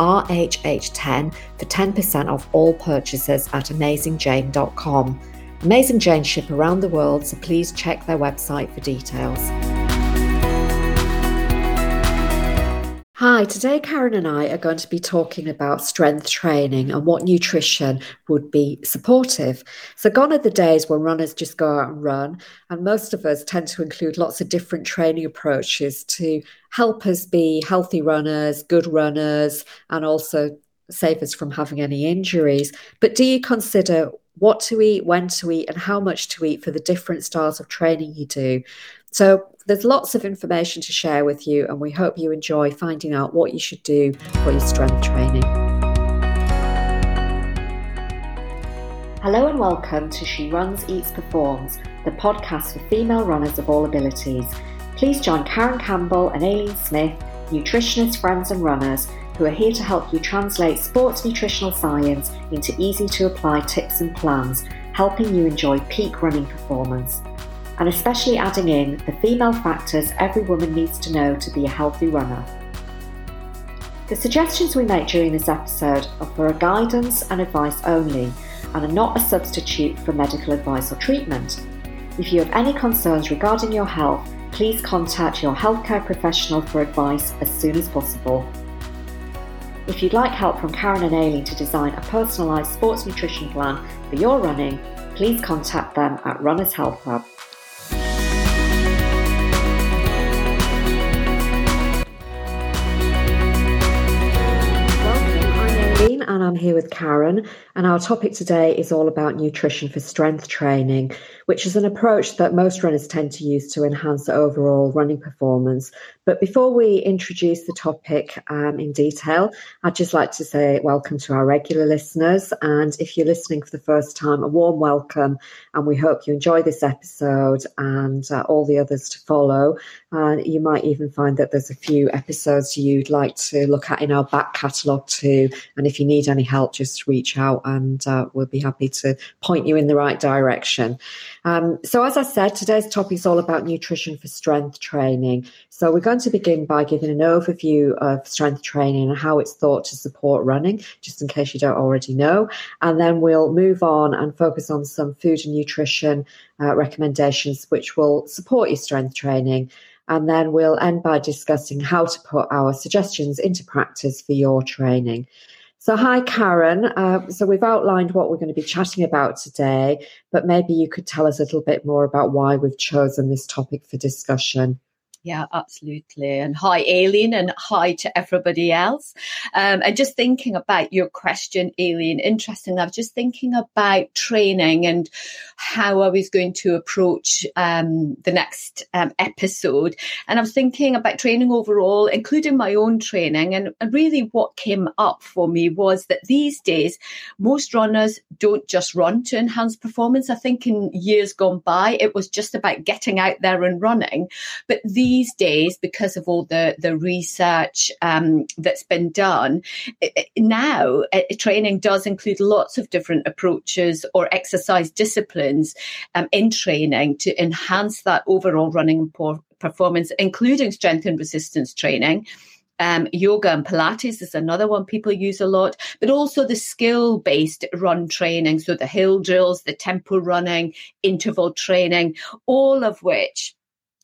RHH10 for 10% off all purchases at AmazingJane.com. Amazing Jane ship around the world, so please check their website for details. Hi, today Karen and I are going to be talking about strength training and what nutrition would be supportive. So, gone are the days when runners just go out and run, and most of us tend to include lots of different training approaches to help us be healthy runners, good runners, and also save us from having any injuries. But do you consider what to eat, when to eat, and how much to eat for the different styles of training you do? So, there's lots of information to share with you, and we hope you enjoy finding out what you should do for your strength training. Hello, and welcome to She Runs, Eats, Performs, the podcast for female runners of all abilities. Please join Karen Campbell and Aileen Smith, nutritionists, friends, and runners, who are here to help you translate sports nutritional science into easy to apply tips and plans, helping you enjoy peak running performance and especially adding in the female factors every woman needs to know to be a healthy runner. The suggestions we make during this episode are for guidance and advice only and are not a substitute for medical advice or treatment. If you have any concerns regarding your health, please contact your healthcare professional for advice as soon as possible. If you'd like help from Karen and Aileen to design a personalised sports nutrition plan for your running, please contact them at Runners Health Hub. And I'm here with Karen. And our topic today is all about nutrition for strength training, which is an approach that most runners tend to use to enhance overall running performance. But before we introduce the topic um, in detail, I'd just like to say welcome to our regular listeners. And if you're listening for the first time, a warm welcome. And we hope you enjoy this episode and uh, all the others to follow. Uh, you might even find that there's a few episodes you'd like to look at in our back catalogue too. And if you need any help, just reach out and uh, we'll be happy to point you in the right direction. Um, so, as I said, today's topic is all about nutrition for strength training. So, we're going to begin by giving an overview of strength training and how it's thought to support running, just in case you don't already know. And then we'll move on and focus on some food and nutrition uh, recommendations which will support your strength training. And then we'll end by discussing how to put our suggestions into practice for your training. So, hi, Karen. Uh, so, we've outlined what we're going to be chatting about today, but maybe you could tell us a little bit more about why we've chosen this topic for discussion. Yeah, absolutely. And hi, Aileen, and hi to everybody else. Um, and just thinking about your question, Aileen, interesting. I was just thinking about training and how I was going to approach um, the next um, episode. And I was thinking about training overall, including my own training. And, and really, what came up for me was that these days, most runners don't just run to enhance performance. I think in years gone by, it was just about getting out there and running. But the these days, because of all the, the research um, that's been done, now training does include lots of different approaches or exercise disciplines um, in training to enhance that overall running performance, including strength and resistance training. Um, yoga and Pilates is another one people use a lot, but also the skill based run training. So the hill drills, the tempo running, interval training, all of which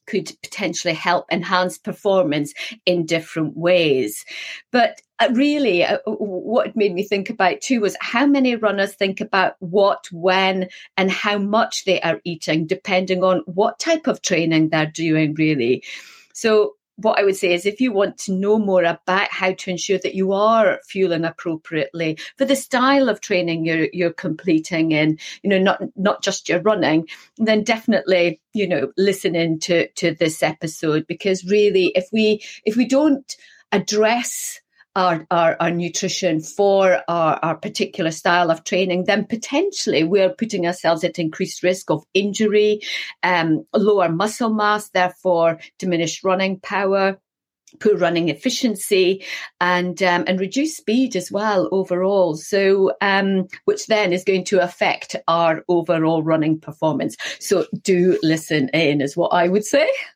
could potentially help enhance performance in different ways. But uh, really, uh, what made me think about too was how many runners think about what, when, and how much they are eating, depending on what type of training they're doing, really. So, what I would say is if you want to know more about how to ensure that you are fueling appropriately for the style of training you're you're completing and you know not not just your running, then definitely, you know, listen in to, to this episode because really if we if we don't address our, our, our nutrition for our, our particular style of training, then potentially we're putting ourselves at increased risk of injury, um, lower muscle mass, therefore diminished running power poor running efficiency and um, and reduce speed as well overall. So um, which then is going to affect our overall running performance. So do listen in is what I would say.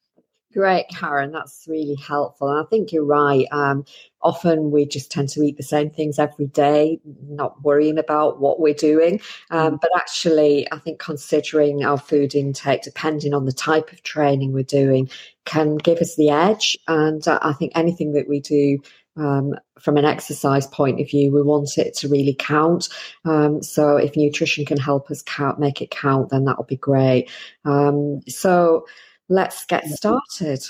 Great, Karen. That's really helpful. And I think you're right. Um, often we just tend to eat the same things every day, not worrying about what we're doing. Um, mm. but actually, I think considering our food intake, depending on the type of training we're doing, can give us the edge. And uh, I think anything that we do um, from an exercise point of view, we want it to really count. Um, so if nutrition can help us count, make it count, then that'll be great. Um, so let's get started.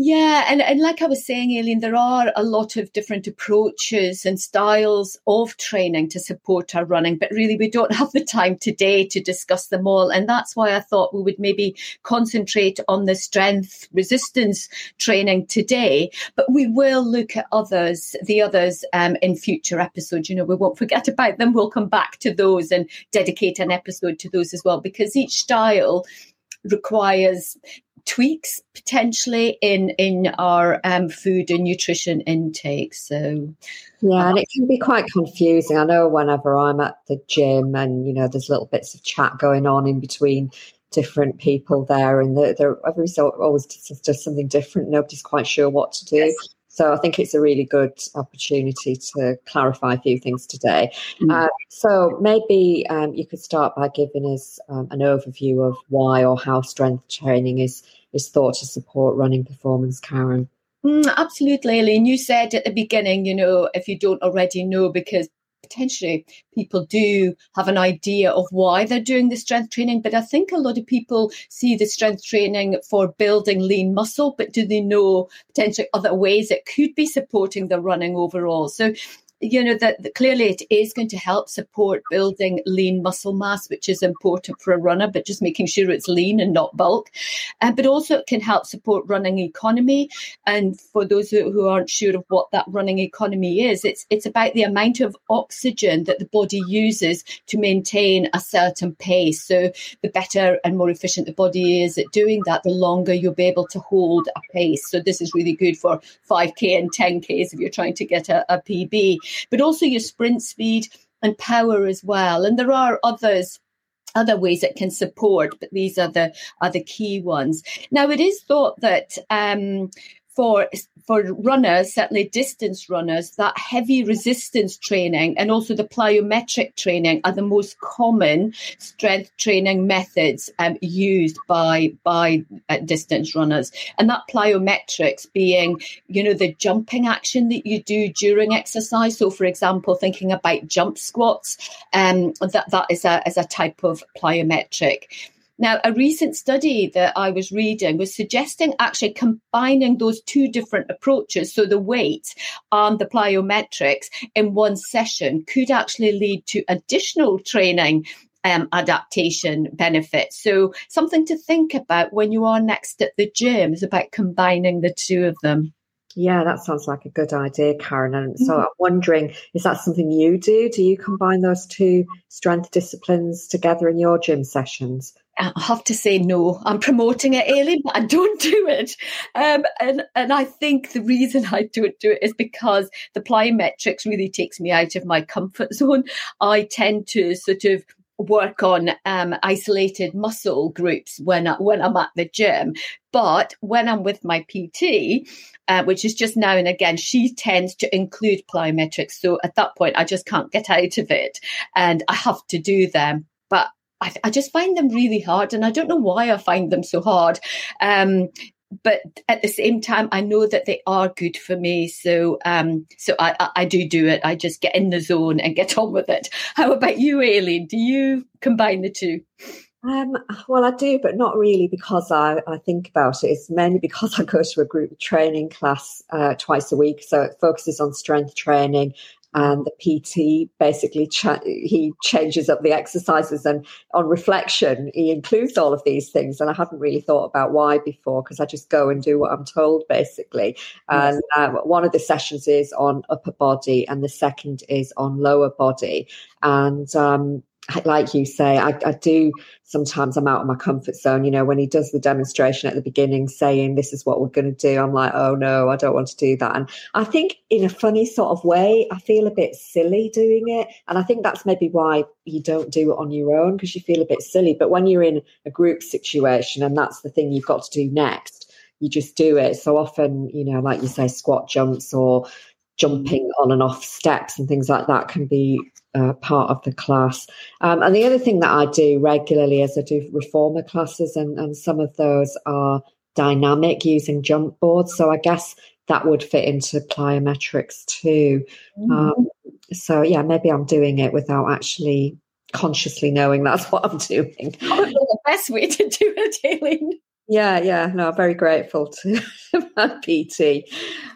Yeah, and, and like I was saying, Aileen, there are a lot of different approaches and styles of training to support our running, but really we don't have the time today to discuss them all. And that's why I thought we would maybe concentrate on the strength resistance training today, but we will look at others, the others um, in future episodes. You know, we won't forget about them. We'll come back to those and dedicate an episode to those as well, because each style requires tweaks potentially in in our um, food and nutrition intake. So yeah, and it can be quite confusing. I know whenever I'm at the gym and you know there's little bits of chat going on in between different people there, and they're, they're everybody's always does something different. Nobody's quite sure what to do. Yes. So I think it's a really good opportunity to clarify a few things today. Mm-hmm. Uh, so maybe um, you could start by giving us um, an overview of why or how strength training is is thought to support running performance, Karen. Mm, absolutely, Aileen. You said at the beginning, you know, if you don't already know, because potentially people do have an idea of why they're doing the strength training, but I think a lot of people see the strength training for building lean muscle, but do they know potentially other ways it could be supporting the running overall? So you know that, clearly it is going to help support building lean muscle mass which is important for a runner but just making sure it's lean and not bulk. But also it can help support running economy. And for those who, who aren't sure of what that running economy is it's it's about the amount of oxygen that the body uses to maintain a certain pace. So the better and more efficient the body is at doing that the longer you'll be able to hold a pace. So this is really good for 5k and 10ks if you're trying to get a, a pb but also your sprint speed and power as well. And there are others other ways it can support, but these are the are the key ones. Now it is thought that um, for for runners, certainly distance runners, that heavy resistance training and also the plyometric training are the most common strength training methods um, used by by uh, distance runners. And that plyometrics being, you know, the jumping action that you do during exercise. So, for example, thinking about jump squats, um, that that is a is a type of plyometric. Now, a recent study that I was reading was suggesting actually combining those two different approaches, so the weight and the plyometrics in one session, could actually lead to additional training um, adaptation benefits. So, something to think about when you are next at the gym is about combining the two of them. Yeah, that sounds like a good idea, Karen. And so mm-hmm. I'm wondering, is that something you do? Do you combine those two strength disciplines together in your gym sessions? I have to say no. I'm promoting it, Aileen, but I don't do it. Um, and and I think the reason I don't do it is because the plyometrics really takes me out of my comfort zone. I tend to sort of work on um, isolated muscle groups when I, when I'm at the gym, but when I'm with my PT, uh, which is just now and again, she tends to include plyometrics. So at that point, I just can't get out of it, and I have to do them. I, I, just find them really hard, and I don't know why I find them so hard. Um, but at the same time, I know that they are good for me. So, um, so I, I, I, do do it. I just get in the zone and get on with it. How about you, Aileen? Do you combine the two? Um, well, I do, but not really because I, I think about it. It's mainly because I go to a group training class uh, twice a week. So it focuses on strength training and the PT basically cha- he changes up the exercises and on reflection he includes all of these things. And I hadn't really thought about why before because I just go and do what I'm told basically. And um, one of the sessions is on upper body and the second is on lower body. And um, like you say, I, I, do sometimes I'm out of my comfort zone. You know, when he does the demonstration at the beginning saying this is what we're going to do, I'm like, oh no, I don't want to do that. And I think in a funny sort of way, I feel a bit silly doing it. And I think that's maybe why you don't do it on your own because you feel a bit silly. But when you're in a group situation and that's the thing you've got to do next, you just do it. So often, you know, like you say, squat jumps or jumping on and off steps and things like that can be uh, part of the class. Um, and the other thing that I do regularly is I do reformer classes, and, and some of those are dynamic using jump boards. So I guess that would fit into plyometrics too. Mm-hmm. Um, so yeah, maybe I'm doing it without actually consciously knowing that's what I'm doing. Probably the best way to do it, Aileen. Yeah, yeah, no, very grateful to PT.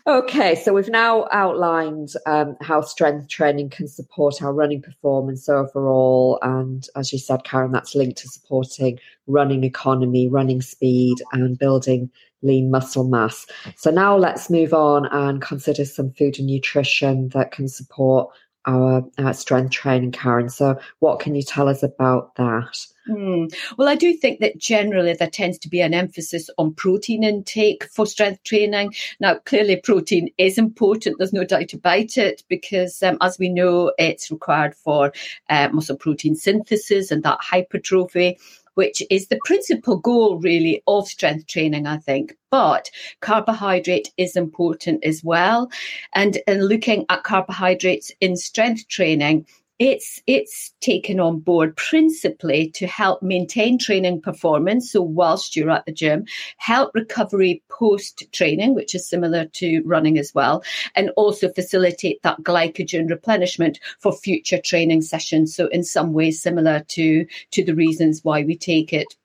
Okay, so we've now outlined um, how strength training can support our running performance overall. And as you said, Karen, that's linked to supporting running economy, running speed, and building lean muscle mass. So now let's move on and consider some food and nutrition that can support our uh, strength training, Karen. So, what can you tell us about that? Mm. Well, I do think that generally there tends to be an emphasis on protein intake for strength training. Now, clearly, protein is important. There's no doubt about it because, um, as we know, it's required for uh, muscle protein synthesis and that hypertrophy which is the principal goal really of strength training, I think. But carbohydrate is important as well. And, and looking at carbohydrates in strength training, it's it's taken on board principally to help maintain training performance so whilst you're at the gym help recovery post training which is similar to running as well and also facilitate that glycogen replenishment for future training sessions. So in some ways similar to to the reasons why we take it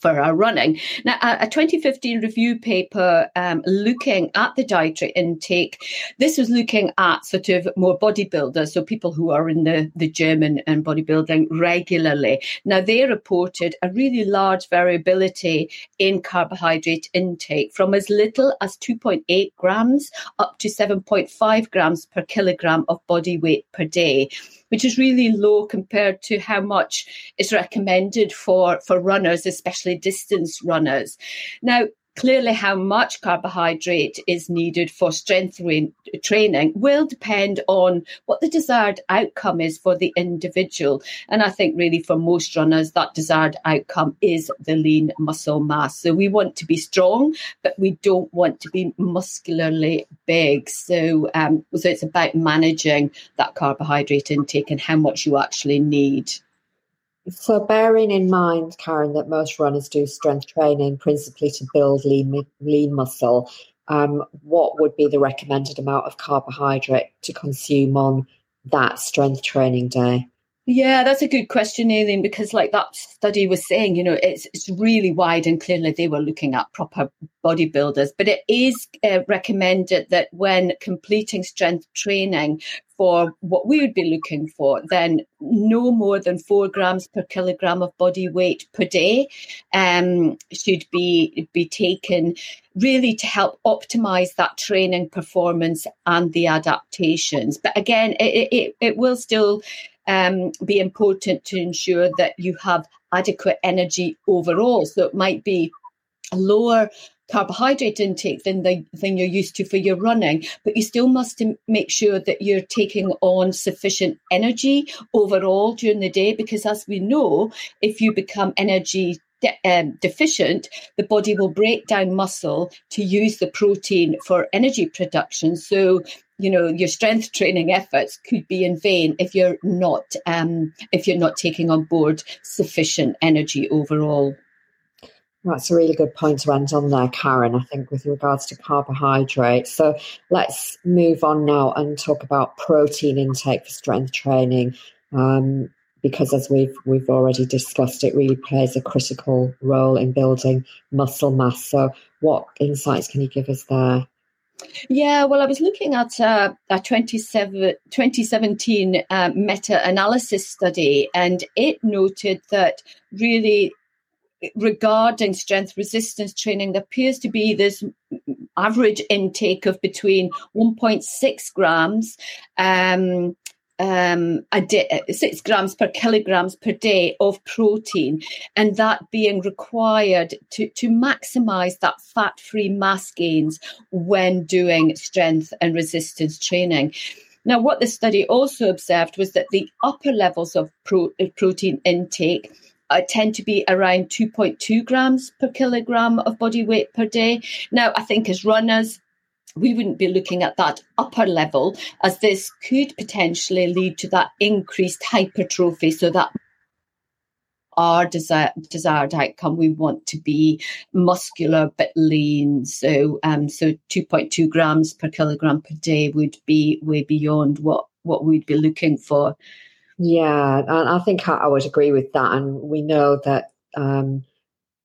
for our running. Now, a, a 2015 review paper um, looking at the dietary intake, this was looking at sort of more bodybuilders, so people who are in the, the gym and, and bodybuilding regularly. Now, they reported a really large variability in carbohydrate intake from as little as 2.8 grams up to 7.5 grams per kilogram of body weight per day which is really low compared to how much is recommended for, for runners, especially distance runners. Now, clearly how much carbohydrate is needed for strength training will depend on what the desired outcome is for the individual. And I think really for most runners, that desired outcome is the lean muscle mass. So we want to be strong, but we don't want to be muscularly big. So, um, so it's about managing that carbohydrate intake and how much you actually need. So, bearing in mind, Karen, that most runners do strength training principally to build lean, lean muscle, um, what would be the recommended amount of carbohydrate to consume on that strength training day? Yeah, that's a good question, Aileen, because like that study was saying, you know, it's it's really wide and clearly they were looking at proper bodybuilders. But it is uh, recommended that when completing strength training for what we would be looking for, then no more than four grams per kilogram of body weight per day um, should be be taken really to help optimize that training performance and the adaptations. But again, it, it, it will still um, be important to ensure that you have adequate energy overall. So it might be lower carbohydrate intake than the than you're used to for your running, but you still must make sure that you're taking on sufficient energy overall during the day. Because as we know, if you become energy de- um, deficient, the body will break down muscle to use the protein for energy production. So you know your strength training efforts could be in vain if you're not um, if you're not taking on board sufficient energy overall. That's a really good point to end on there, Karen. I think with regards to carbohydrates. So let's move on now and talk about protein intake for strength training. Um, because as we've we've already discussed, it really plays a critical role in building muscle mass. So, what insights can you give us there? Yeah, well, I was looking at uh, a 2017 uh, meta analysis study, and it noted that really regarding strength resistance training, there appears to be this average intake of between 1.6 grams um, um, a day, uh, six grams per kilograms per day of protein, and that being required to, to maximize that fat free mass gains when doing strength and resistance training. Now, what the study also observed was that the upper levels of pro- uh, protein intake uh, tend to be around 2.2 grams per kilogram of body weight per day. Now, I think as runners, we wouldn't be looking at that upper level as this could potentially lead to that increased hypertrophy. So that our desired, desired outcome, we want to be muscular but lean. So, um, so 2.2 grams per kilogram per day would be way beyond what what we'd be looking for. Yeah, and I think I, would agree with that. And we know that um,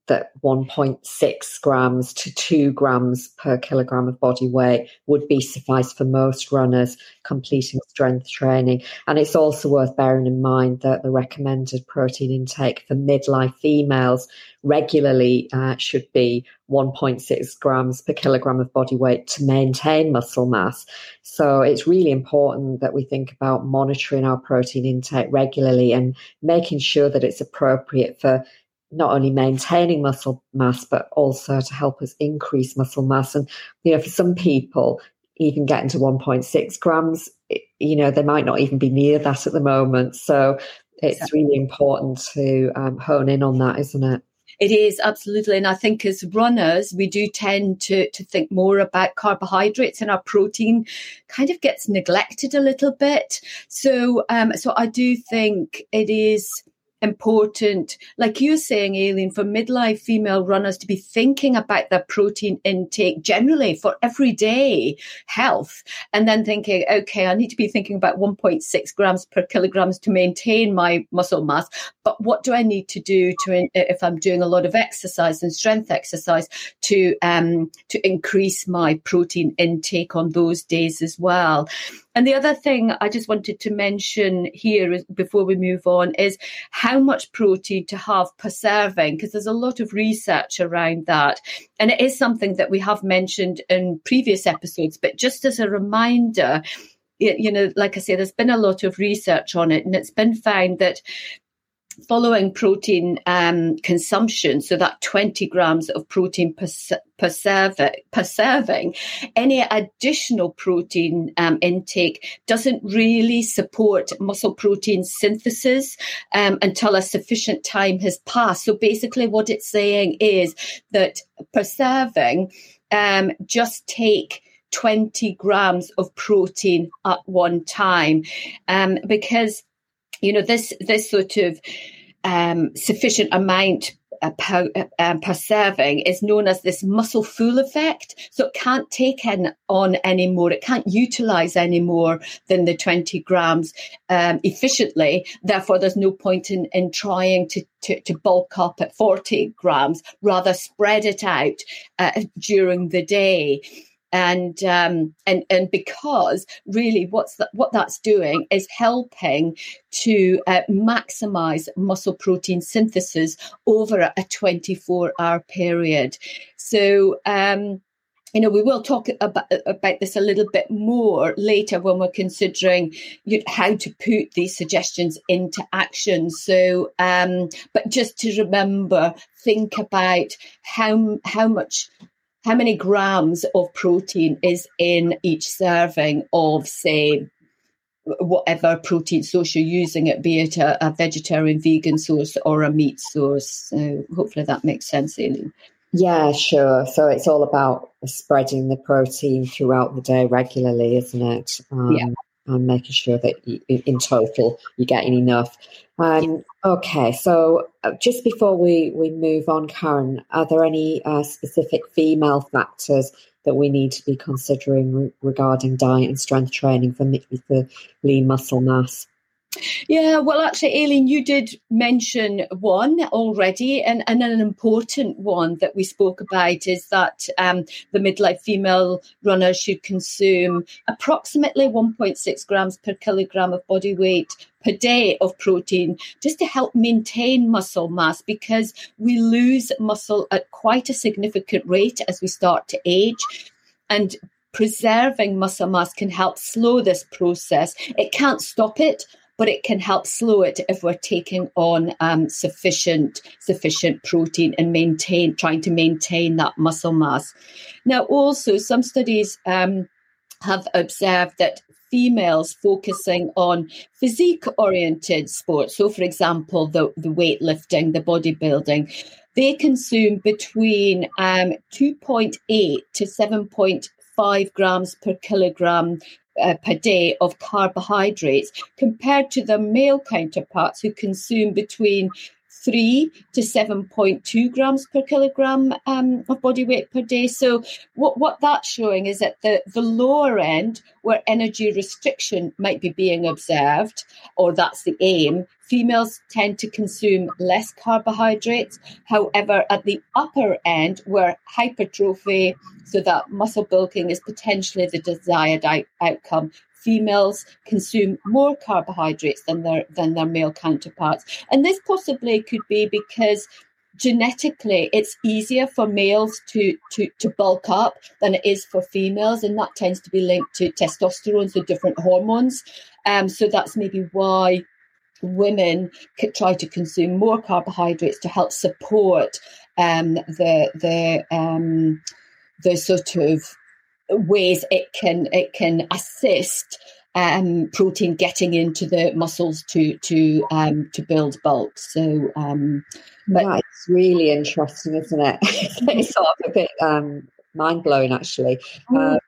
that 1.6 grams to 2 grams per kilogram of body weight would be suffice for most runners completing strength training. And it's also worth bearing in mind that the recommended protein intake for midlife females regularly uh, should be 1.6 grams per kilogram of body weight to maintain muscle mass. So it's really important that we think about monitoring our protein intake regularly and making sure that it's appropriate for not only maintaining muscle mass, but also to help us increase muscle mass. And, you know, for some people, even getting to 1.6 grams, you know, they might not even be near that at the moment. So it's really important to um, hone in on that, isn't it? It is absolutely, and I think as runners, we do tend to to think more about carbohydrates, and our protein kind of gets neglected a little bit. So, um, so I do think it is important, like you're saying, Aileen, for midlife female runners to be thinking about their protein intake generally for everyday health, and then thinking, okay, I need to be thinking about 1.6 grams per kilograms to maintain my muscle mass. But what do I need to do to, if I'm doing a lot of exercise and strength exercise, to um, to increase my protein intake on those days as well? And the other thing I just wanted to mention here before we move on is how much protein to have per serving, because there's a lot of research around that. And it is something that we have mentioned in previous episodes, but just as a reminder, you know, like I say, there's been a lot of research on it, and it's been found that following protein um, consumption, so that 20 grams of protein per, per, serving, per serving, any additional protein um, intake doesn't really support muscle protein synthesis um, until a sufficient time has passed. So basically, what it's saying is that per serving, um, just take 20 grams of protein at one time um, because you know, this this sort of um, sufficient amount uh, per, uh, per, serving is known as this muscle full effect. So it can't take in, on any more, it can't utilize any more than the 20 grams um, efficiently. Therefore, there's no point in, in trying to, to, to, bulk up at 40 grams, rather spread it out uh, during the day and um, and and because really what's that, what that's doing is helping to uh, maximize muscle protein synthesis over a 24 hour period so um, you know, we will talk about, about this a little bit more later when we're considering how to put these suggestions into action. So, um, but just to remember, think about how how much how many grams of protein is in each serving of, say, whatever protein source you're using it, be it a, a vegetarian, vegan source or a meat source. So hopefully that makes sense, Aileen. Yeah, sure. So it's all about spreading the protein throughout the day regularly, isn't it? Um, yeah and making sure that you, in total you're getting enough. Um, okay, so uh, just before we, we move on, Karen, are there any uh, specific female factors that we need to be considering re- regarding diet and strength training for, for lean muscle mass? Yeah, well, actually, Aileen, you did mention one already, and, and an important one that we spoke about is that um, the midlife female runner should consume approximately 1.6 grams per kilogram of body weight per day of protein just to help maintain muscle mass because we lose muscle at quite a significant rate as we start to age. And preserving muscle mass can help slow this process. It can't stop it, but it can help slow it if we're taking on um, sufficient sufficient protein and maintain trying to maintain that muscle mass. Now, also some studies um, have observed that females focusing on physique oriented sports, so for example, the, the weightlifting, the bodybuilding, they consume between um, 2.8 to 7.5 grams per kilogram uh, per day of carbohydrates compared to their male counterparts who consume between 3 to 7.2 grams per kilogram um, of body weight per day. So, what, what that's showing is that the, the lower end, where energy restriction might be being observed, or that's the aim, females tend to consume less carbohydrates. However, at the upper end, where hypertrophy, so that muscle bulking is potentially the desired out- outcome, females consume more carbohydrates than their than their male counterparts. And this possibly could be because genetically it's easier for males to, to, to bulk up than it is for females, and that tends to be linked to testosterone, so different hormones. Um, so that's maybe why women could try to consume more carbohydrates to help support um, the the um, the sort of ways it can it can assist um, protein getting into the muscles to to um, to build bulk. So, um, but that's really interesting, isn't it? it's sort of a bit um, mind blowing, actually. Mm. Uh,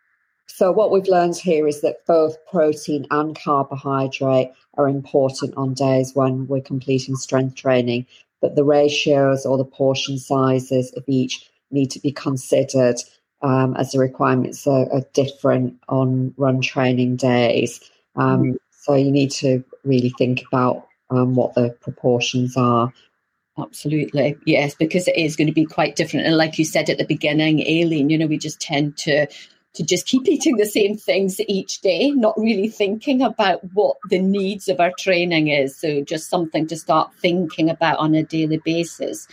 so, what we've learned here is that both protein and carbohydrate are important on days when we're completing strength training, but the ratios or the portion sizes of each need to be considered um, as the requirements are, are, different on run training days. Um, mm-hmm. So you need to really think about um, what the proportions are. Absolutely, yes, because it is going to be quite different. And like you said at the beginning, Aileen, you know, we just tend to to just keep eating the same things each day, not really thinking about what the needs of our training is. So just something to start thinking about on a daily basis.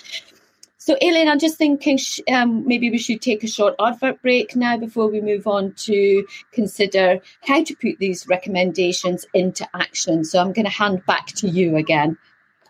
So, Aileen, I'm just thinking um, maybe we should take a short advert break now before we move on to consider how to put these recommendations into action. So, I'm going to hand back to you again.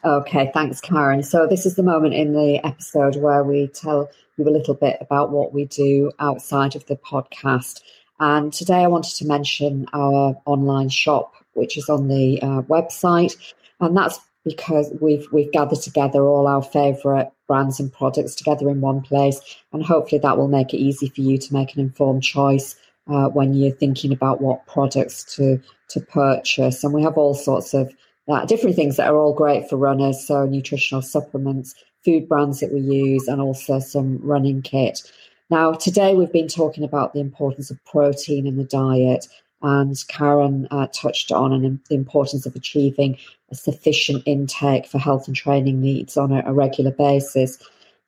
Okay, thanks, Karen. So, this is the moment in the episode where we tell you a little bit about what we do outside of the podcast. And today I wanted to mention our online shop, which is on the uh, website. And that's because we've we've gathered together all our favourite brands and products together in one place, and hopefully that will make it easy for you to make an informed choice uh, when you're thinking about what products to to purchase. And we have all sorts of uh, different things that are all great for runners, so nutritional supplements, food brands that we use, and also some running kit. Now, today we've been talking about the importance of protein in the diet, and Karen uh, touched on an, the importance of achieving a sufficient intake for health and training needs on a, a regular basis.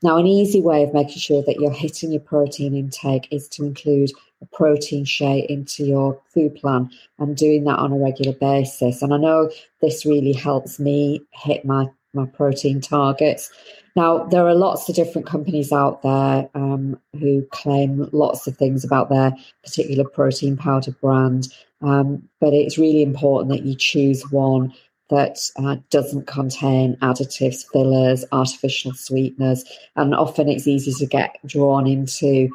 Now, an easy way of making sure that you're hitting your protein intake is to include protein shake into your food plan and doing that on a regular basis. And I know this really helps me hit my, my protein targets. Now, there are lots of different companies out there um, who claim lots of things about their particular protein powder brand, um, but it's really important that you choose one that uh, doesn't contain additives, fillers, artificial sweeteners, and often it's easy to get drawn into,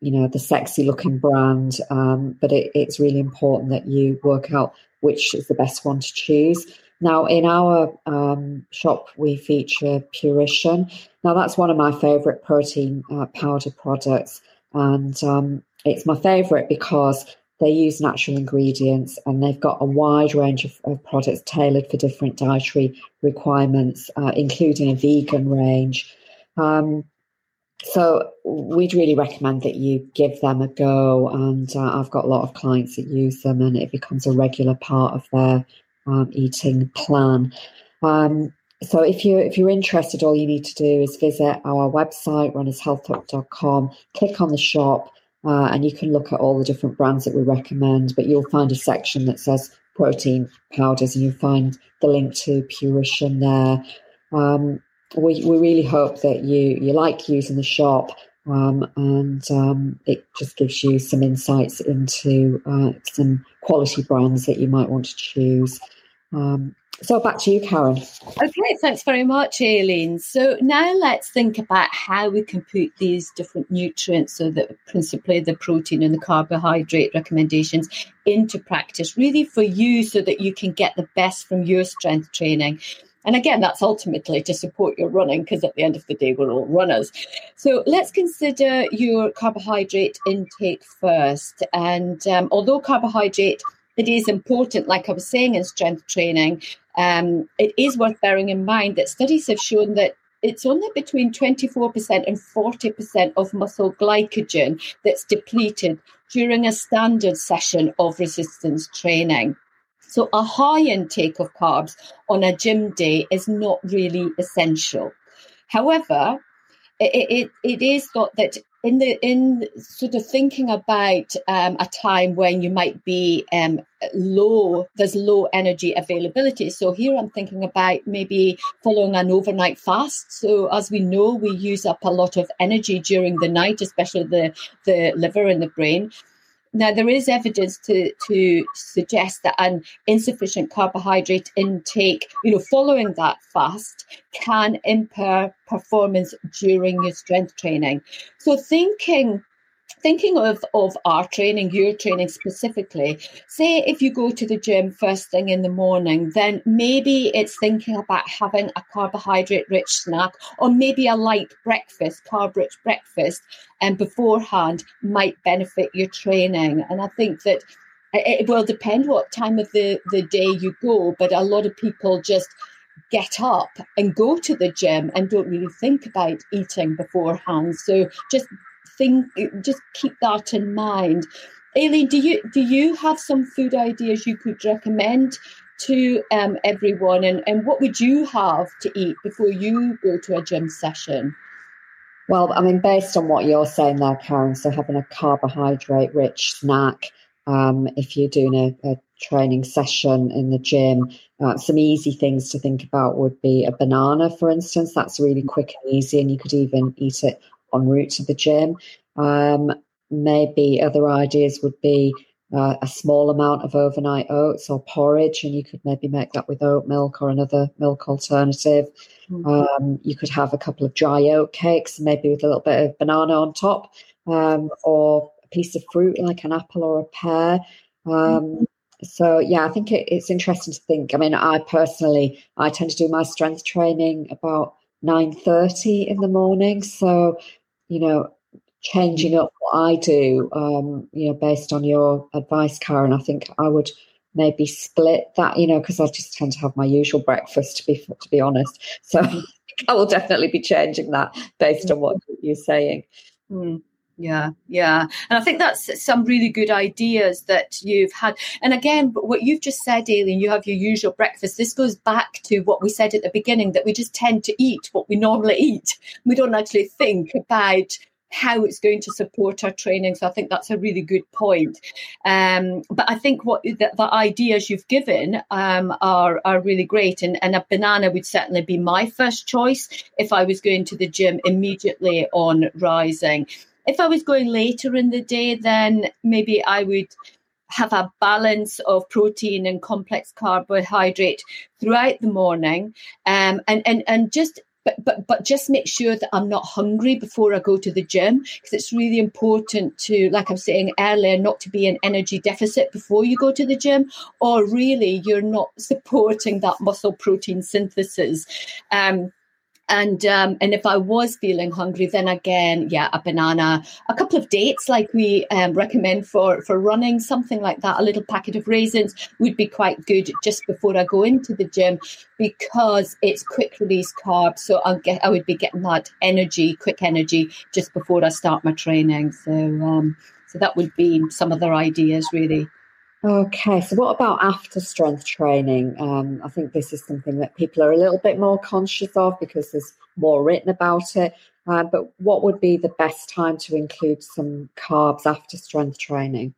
you know, the sexy looking brand. Um, but it, it's really important that you work out which is the best one to choose. Now, in our um, shop, we feature Purition. Now, that's one of my favorite protein uh, powder products, and um, it's my favorite because they use natural ingredients and they've got a wide range of, of products tailored for different dietary requirements, uh, including a vegan range. Um, so we'd really recommend that you give them a go. And uh, I've got a lot of clients that use them, and it becomes a regular part of their um, eating plan. Um, so if you're if you're interested, all you need to do is visit our website, runnershealthhub.com, click on the shop, uh, and you can look at all the different brands that we recommend. But you'll find a section that says protein powders, and you'll find the link to Purition there. Um, we we really hope that you you like using the shop. Um, and um, it just gives you some insights into uh, some quality brands that you might want to choose. Um, so back to you, Karen. Okay, thanks very much, Aileen. So now let's think about how we can put these different nutrients, so that principally the protein and the carbohydrate recommendations, into practice, really for you, so that you can get the best from your strength training. And again, that's ultimately to support your running because at the end of the day, we're all runners. So let's consider your carbohydrate intake first. And um, although carbohydrate it is important, like I was saying in strength training, um, it is worth bearing in mind that studies have shown that it's only between 24% and 40% of muscle glycogen that's depleted during a standard session of resistance training. So, a high intake of carbs on a gym day is not really essential. However, it, it, it is thought that in the in sort of thinking about um, a time when you might be um, low there's low energy availability. So here i'm thinking about maybe following an overnight fast. So as we know we use up a lot of energy during the night especially the the liver and the brain now, there is evidence to, to suggest that an insufficient carbohydrate intake, you know, following that fast can impair performance during your strength training. So, thinking thinking of, of our training, your training specifically, say if you go to the gym first thing in the morning, then maybe it's thinking about having a carbohydrate rich snack or maybe a light breakfast, carb rich breakfast, and beforehand might benefit your training. And I think that it will depend what time of the, the day you go, but a lot of people just get up and go to the gym and don't really think about eating beforehand. So just think just keep that in mind. Aileen, do you do you have some food ideas you could recommend to um, everyone, and, and what would you have to eat before you go to a gym session? Well, I mean, based on what you're saying there, Karen, so having a carbohydrate rich snack, um, if you're doing a, a, training session in the gym, uh, some easy things to think about would be a banana, for instance. That's really quick and easy, and you could even eat it en route to the gym. Um, maybe other ideas would be uh, a small amount of overnight oats or porridge, and you could maybe make that with oat milk or another milk alternative. Mm-hmm. Um, you could have a couple of dry oat cakes, maybe with a little bit of banana on top, um, or a piece of fruit like an apple or a pear. Um, mm-hmm. So yeah, I think it, it's interesting to think. I mean, I personally, I tend to do my strength training about nine thirty in the morning. So you know, changing up what I do, um, you know, based on your advice, Karen, I think I would maybe split that, you know, because I just tend to have my usual breakfast to be to be honest. So I will definitely be changing that based on what you're saying. Mm. Yeah, yeah. And I think that's some really good ideas that you've had. And again, what you've just said, Aileen, you have your usual breakfast. This goes back to what we said at the beginning that we just tend to eat what we normally eat. We don't actually think about how it's going to support our training. So I think that's a really good point. Um, but I think what the, the ideas you've given um, are are really great, and, and a banana would certainly be my first choice if I was going to the gym immediately on rising. If I was going later in the day, then maybe I would have a balance of protein and complex carbohydrate throughout the morning um, and, and, and just but but but just make sure that I'm not hungry before I go to the gym because it's really important to, like I'm saying earlier, not to be in energy deficit before you go to the gym, or really you're not supporting that muscle protein synthesis. Um, and um, and if I was feeling hungry, then again, yeah, a banana, a couple of dates like we um, recommend for for running, something like that. A little packet of raisins would be quite good just before I go into the gym because it's quick release carbs. So I'll get I would be getting that energy, quick energy, just before I start my training. So um, so that would be some other ideas really. Okay, so what about after strength training? Um, I think this is something that people are a little bit more conscious of because there's more written about it. Uh, but what would be the best time to include some carbs after strength training?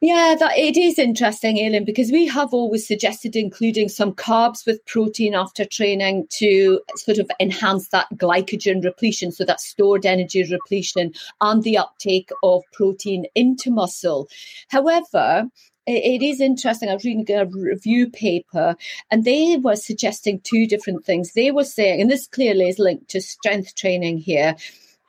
Yeah, that it is interesting, Aileen, because we have always suggested including some carbs with protein after training to sort of enhance that glycogen repletion, so that stored energy repletion and the uptake of protein into muscle. However, it is interesting. I was reading a review paper and they were suggesting two different things. They were saying, and this clearly is linked to strength training here.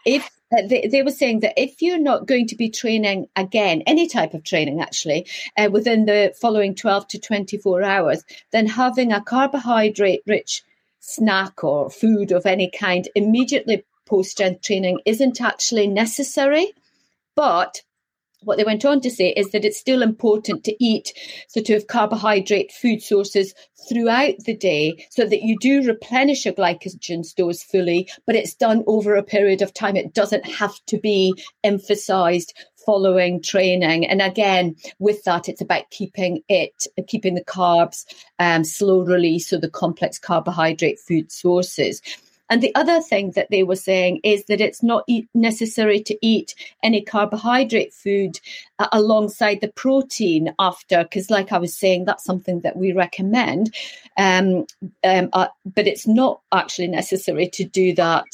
If uh, they, they, were saying that if you're not going to be training again, any type of training actually, uh, within the following 12 to 24 hours, then having a carbohydrate rich snack or food of any kind immediately post strength training isn't actually necessary. But what they went on to say is that it's still important to eat sort of carbohydrate food sources throughout the day so that you do replenish your glycogen stores fully, but it's done over a period of time. It doesn't have to be emphasized following training. And again, with that, it's about keeping it, keeping the carbs um, slow release, so the complex carbohydrate food sources. And the other thing that they were saying is that it's not necessary to eat any carbohydrate food uh, alongside the protein after, because, like I was saying, that's something that we recommend. Um, um, uh, but it's not actually necessary to do that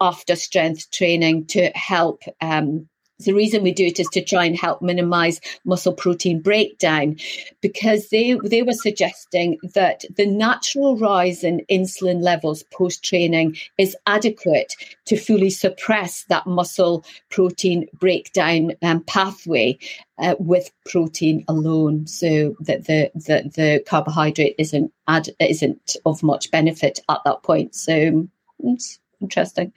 after strength training to help um, the reason we do it is to try and help minimize muscle protein breakdown because they, they were suggesting that the natural rise in insulin levels post training is adequate to fully suppress that muscle protein breakdown um, pathway uh, with protein alone. So that the, the, the carbohydrate isn't ad, isn't of much benefit at that point. So it's interesting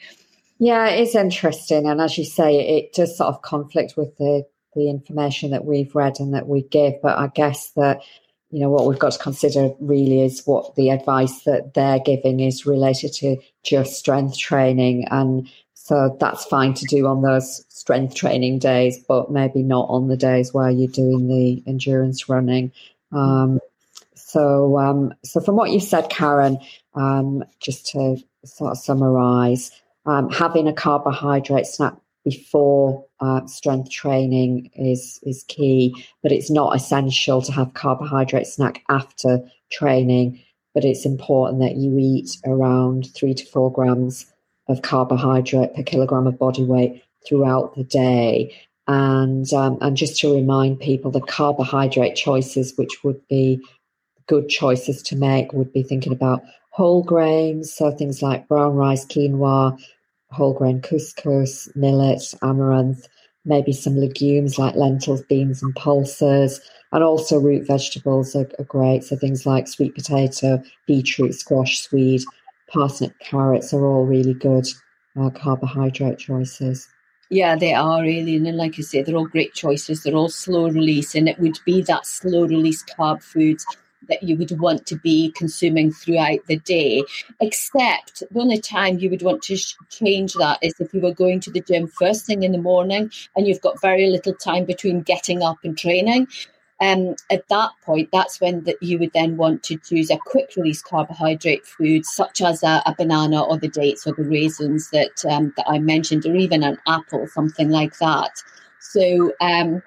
yeah, it is interesting. And as you say, it does sort of conflict with the, the information that we've read and that we give. But I guess that, you know, what we've got to consider really is what the advice that they're giving is related to just strength training. And so that's fine to do on those strength training days, but maybe not on the days where you're doing the endurance running. Um, so, um, so from what you said, Karen, um, just to sort of summarize, um, having a carbohydrate snack before uh, strength training is is key, but it's not essential to have carbohydrate snack after training. But it's important that you eat around three to four grams of carbohydrate per kilogram of body weight throughout the day. And um, and just to remind people, the carbohydrate choices, which would be good choices to make, would be thinking about whole grains, so things like brown rice, quinoa, whole grain couscous, millet, amaranth, maybe some legumes like lentils, beans, and pulses. And also root vegetables are, are great. So things like sweet potato, beetroot, squash, swede, parsnip, carrots are all really good uh, carbohydrate choices. Yeah, they are really, and like I say, they're all great choices. They're all slow release, and it would be that slow release carb foods that you would want to be consuming throughout the day. Except the only time you would want to sh- change that is if you were going to the gym first thing in the morning and you've got very little time between getting up and training. Um, at that point, that's when that you would then want to choose a quick release carbohydrate food, such as a, a banana or the dates or the raisins that um, that I mentioned, or even an apple, something like that. So um,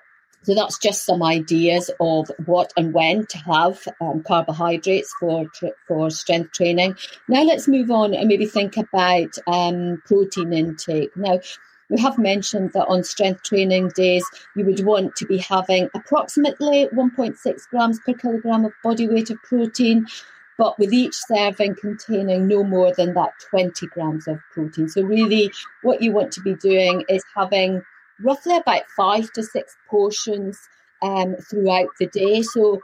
so that's just some ideas of what and when to have um, carbohydrates for for strength training. Now let's move on and maybe think about um, protein intake. Now we have mentioned that on strength training days you would want to be having approximately 1.6 grams per kilogram of body weight of protein but with each serving containing no more than that 20 grams of protein. So, really, what you want to be doing is having roughly about five to six portions um, throughout the day. So if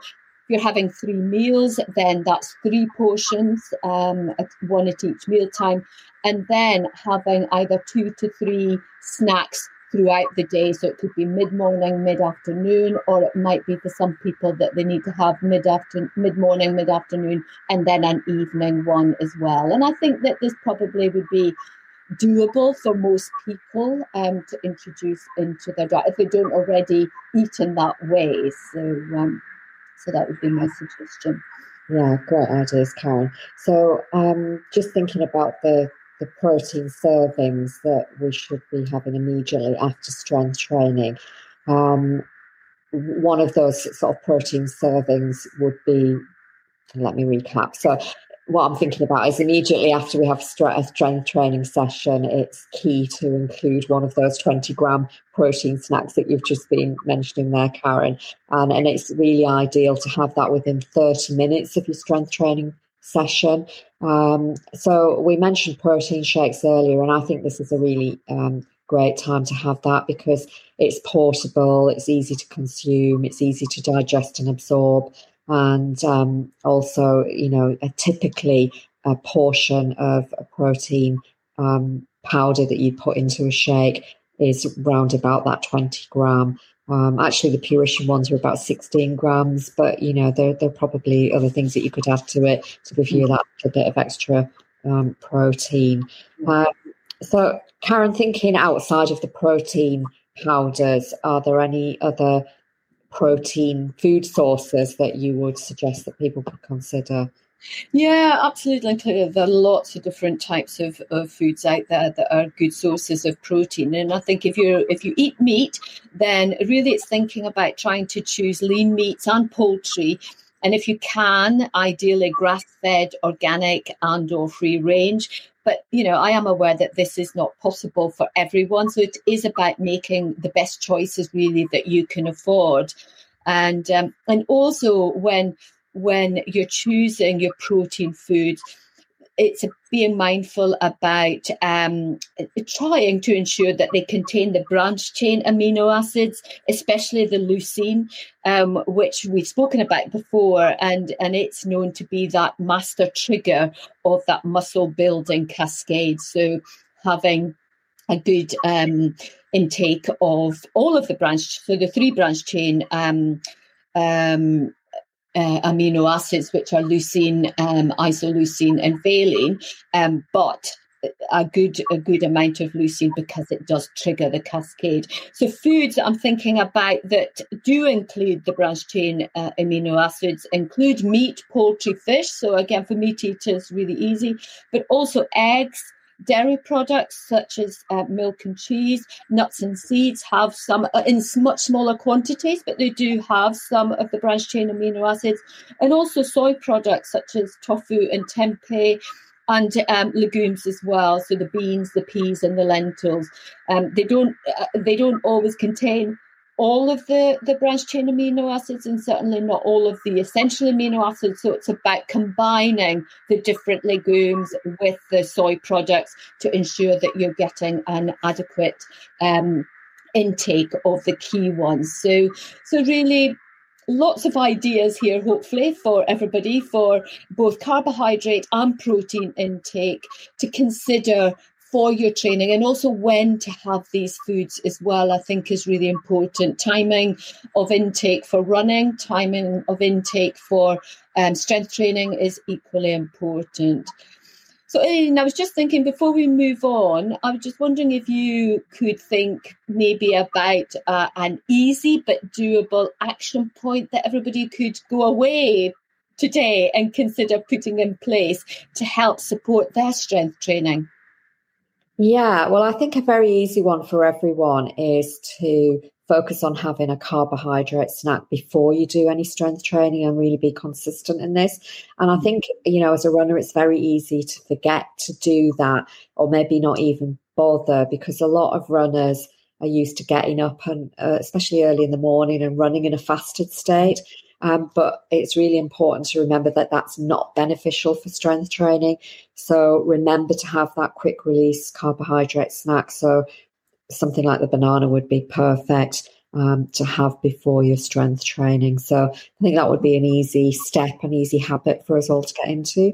you're having three meals, then that's three portions, um, one at each meal time, and then having either two to three snacks throughout the day. So it could be mid morning, mid afternoon, or it might be for some people that they need to have mid after mid morning, mid afternoon, and then an evening one as well. And I think that this probably would be doable for most people um, to introduce into their diet if they don't already eat in that way. So, um, so that would be my suggestion. Yeah, great ideas, Karen. So, um, just thinking about the the protein servings that we should be having immediately after strength training. Um, one of those sort of protein servings would be, let me recap. So, what I'm thinking about is immediately after we have a strength training session, it's key to include one of those 20 gram protein snacks that you've just been mentioning there, Karen. And, and it's really ideal to have that within 30 minutes of your strength training session. Um, so we mentioned protein shakes earlier, and I think this is a really um, great time to have that because it's portable, it's easy to consume, it's easy to digest and absorb and um, also, you know, a typically a portion of a protein um, powder that you put into a shake is round about that 20 gram. Um, actually, the Purition ones are about 16 grams, but you know, there, there are probably other things that you could add to it to give you that a bit of extra um, protein. Uh, so, Karen, thinking outside of the protein powders, are there any other protein food sources that you would suggest that people could consider? Yeah, absolutely. There are lots of different types of, of foods out there that are good sources of protein. And I think if you if you eat meat, then really it's thinking about trying to choose lean meats and poultry. And if you can, ideally grass fed, organic and or free range. But you know, I am aware that this is not possible for everyone. So it is about making the best choices really that you can afford. And um, and also when when you're choosing your protein foods, it's being mindful about um, trying to ensure that they contain the branch chain amino acids, especially the leucine, um, which we've spoken about before, and, and it's known to be that master trigger of that muscle building cascade. So having a good um, intake of all of the branch, so the three branch chain um, um, uh, amino acids, which are leucine, um, isoleucine, and valine, um, but a good a good amount of leucine because it does trigger the cascade. So foods I'm thinking about that do include the branch chain uh, amino acids include meat, poultry, fish. So again, for meat eaters, really easy, but also eggs, Dairy products such as uh, milk and cheese, nuts and seeds have some uh, in much smaller quantities, but they do have some of the branched chain amino acids, and also soy products such as tofu and tempeh and um, legumes as well. So the beans, the peas, and the lentils. Um, they don't uh, they don't always contain all of the, the branched chain amino acids and certainly not all of the essential amino acids. So it's about combining the different legumes with the soy products to ensure that you're getting an adequate um, intake of the key ones. So, so really lots of ideas here, hopefully, for everybody for both carbohydrate and protein intake to consider for your training and also when to have these foods as well, I think is really important. Timing of intake for running, timing of intake for um, strength training is equally important. So, Aileen, I was just thinking before we move on, I was just wondering if you could think maybe about uh, an easy but doable action point that everybody could go away today and consider putting in place to help support their strength training. Yeah, well, I think a very easy one for everyone is to focus on having a carbohydrate snack before you do any strength training and really be consistent in this. And I mm. think, you know, as a runner, it's very easy to forget to do that or maybe not even bother because a lot of runners are used to getting up and uh, especially early in the morning and running in a fasted state. Um, but it's really important to remember that that's not beneficial for strength training. So remember to have that quick release carbohydrate snack. So something like the banana would be perfect um, to have before your strength training. So I think that would be an easy step, an easy habit for us all to get into.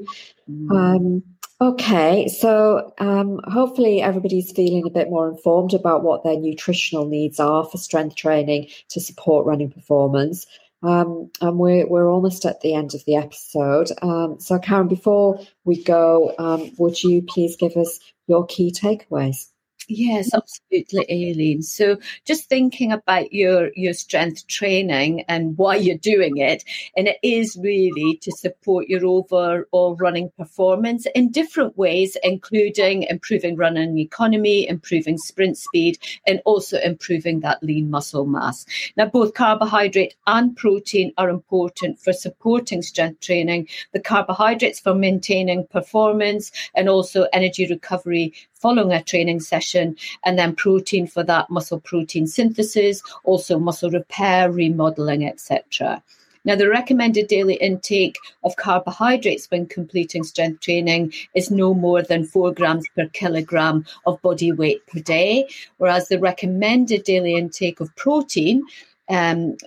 Mm. Um, okay, so um, hopefully everybody's feeling a bit more informed about what their nutritional needs are for strength training to support running performance. Um, and we're, we're almost at the end of the episode. Um, so, Karen, before we go, um, would you please give us your key takeaways? Yes, mm-hmm. absolutely, Aileen. So just thinking about your your strength training and why you're doing it, and it is really to support your overall running performance in different ways, including improving running economy, improving sprint speed, and also improving that lean muscle mass. Now, both carbohydrate and protein are important for supporting strength training. The carbohydrates for maintaining performance and also energy recovery following a training session, and then protein for that muscle protein synthesis, also muscle repair, remodeling, etc. Now, the recommended daily intake of carbohydrates when completing strength training is no more than four grams per kilogram of body weight per day, whereas the recommended daily intake of protein um,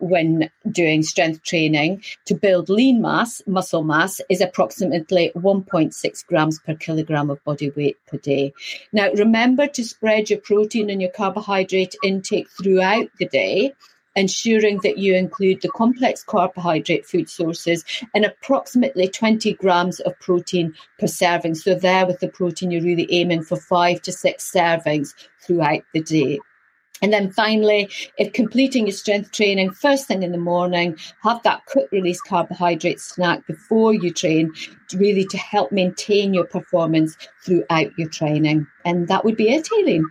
when doing strength training to build lean mass, muscle mass, is approximately 1.6 grams per kilogram of body weight per day. Now, remember to spread your protein and your carbohydrate intake throughout the day ensuring that you include the complex carbohydrate food sources and approximately 20 grams of protein per serving. So, there with the protein, you're really aiming for five to six servings throughout the day. And then finally, if completing your strength training first thing in the morning, have that quick release carbohydrate snack before you train, really to help maintain your performance throughout your training. And that would be it, Aileen.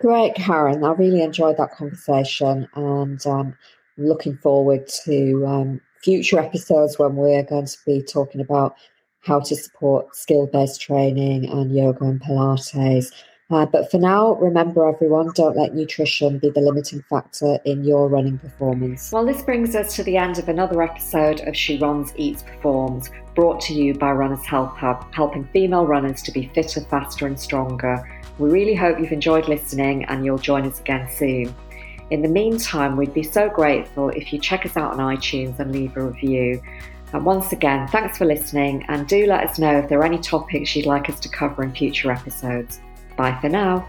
Great, Karen. I really enjoyed that conversation and um, looking forward to um, future episodes when we're going to be talking about how to support skill based training and yoga and Pilates uh, but for now, remember everyone, don't let nutrition be the limiting factor in your running performance. Well, this brings us to the end of another episode of She Runs, Eats, Performs, brought to you by Runners Health Hub, helping female runners to be fitter, faster, and stronger. We really hope you've enjoyed listening and you'll join us again soon. In the meantime, we'd be so grateful if you check us out on iTunes and leave a review. And once again, thanks for listening and do let us know if there are any topics you'd like us to cover in future episodes. Bye for now.